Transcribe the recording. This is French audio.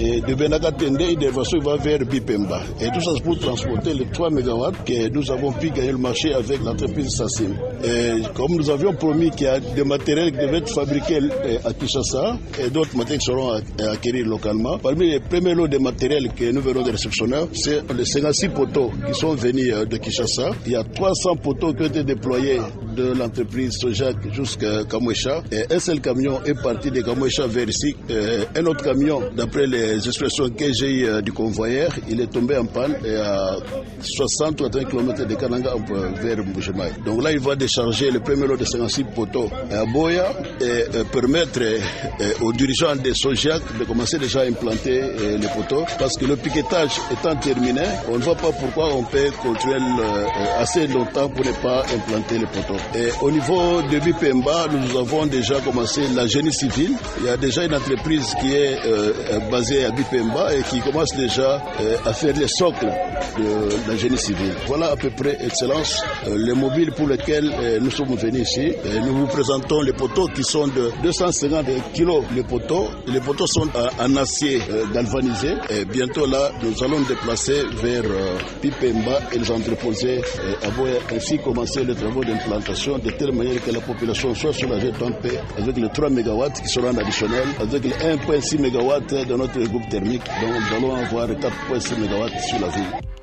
Et de Benakatende, il va vers Bipemba. Et tout ça, c'est pour transporter les 3 MW que nous avons pu gagner le marché avec l'entreprise Sassim. Et comme nous avions promis qu'il y a des matériels qui devaient être fabriqués à Kinshasa et d'autres matériels seront acquis localement, parmi les premiers lots de matériel que nous venons de réceptionner, c'est les 56 poteaux qui sont venus de Kinshasa. Il y a 300 poteaux qui ont été déployés de l'entreprise Sojac jusqu'à Kamwesha. Et un seul camion est parti de Kamwesha vers ici. un autre camion, d'après les expressions que j'ai eues du convoyeur, il est tombé en panne et à 60 ou 80 km de Kananga vers Mbujimai. Donc là, il va décharger le premier lot de 56 poteaux à Boya et permettre aux dirigeants de Sojac de commencer déjà à implanter les poteaux parce que le piquetage étant terminé, on ne voit pas pourquoi on peut continuer assez longtemps pour ne pas implanter les poteaux. Et au niveau de Bipemba, nous avons déjà commencé la génie civile. Il y a déjà une entreprise qui est euh, à Bipemba et qui commence déjà euh, à faire les socles de la génie civile. Voilà à peu près, Excellence, euh, les mobiles pour lesquels nous sommes venus ici. Nous vous présentons les poteaux qui sont de 250 kilos les poteaux. Les poteaux sont en acier galvanisé. Et bientôt là, nous allons déplacer vers Bipemba et les entreposer à ainsi commencer les travaux d'implantation de telle manière que la population soit soulagée en paix avec les 3 MW qui seront additionnels, avec les 1,6 MW de notre groupe thermique. Donc nous allons avoir 4,6 MW sur la ville.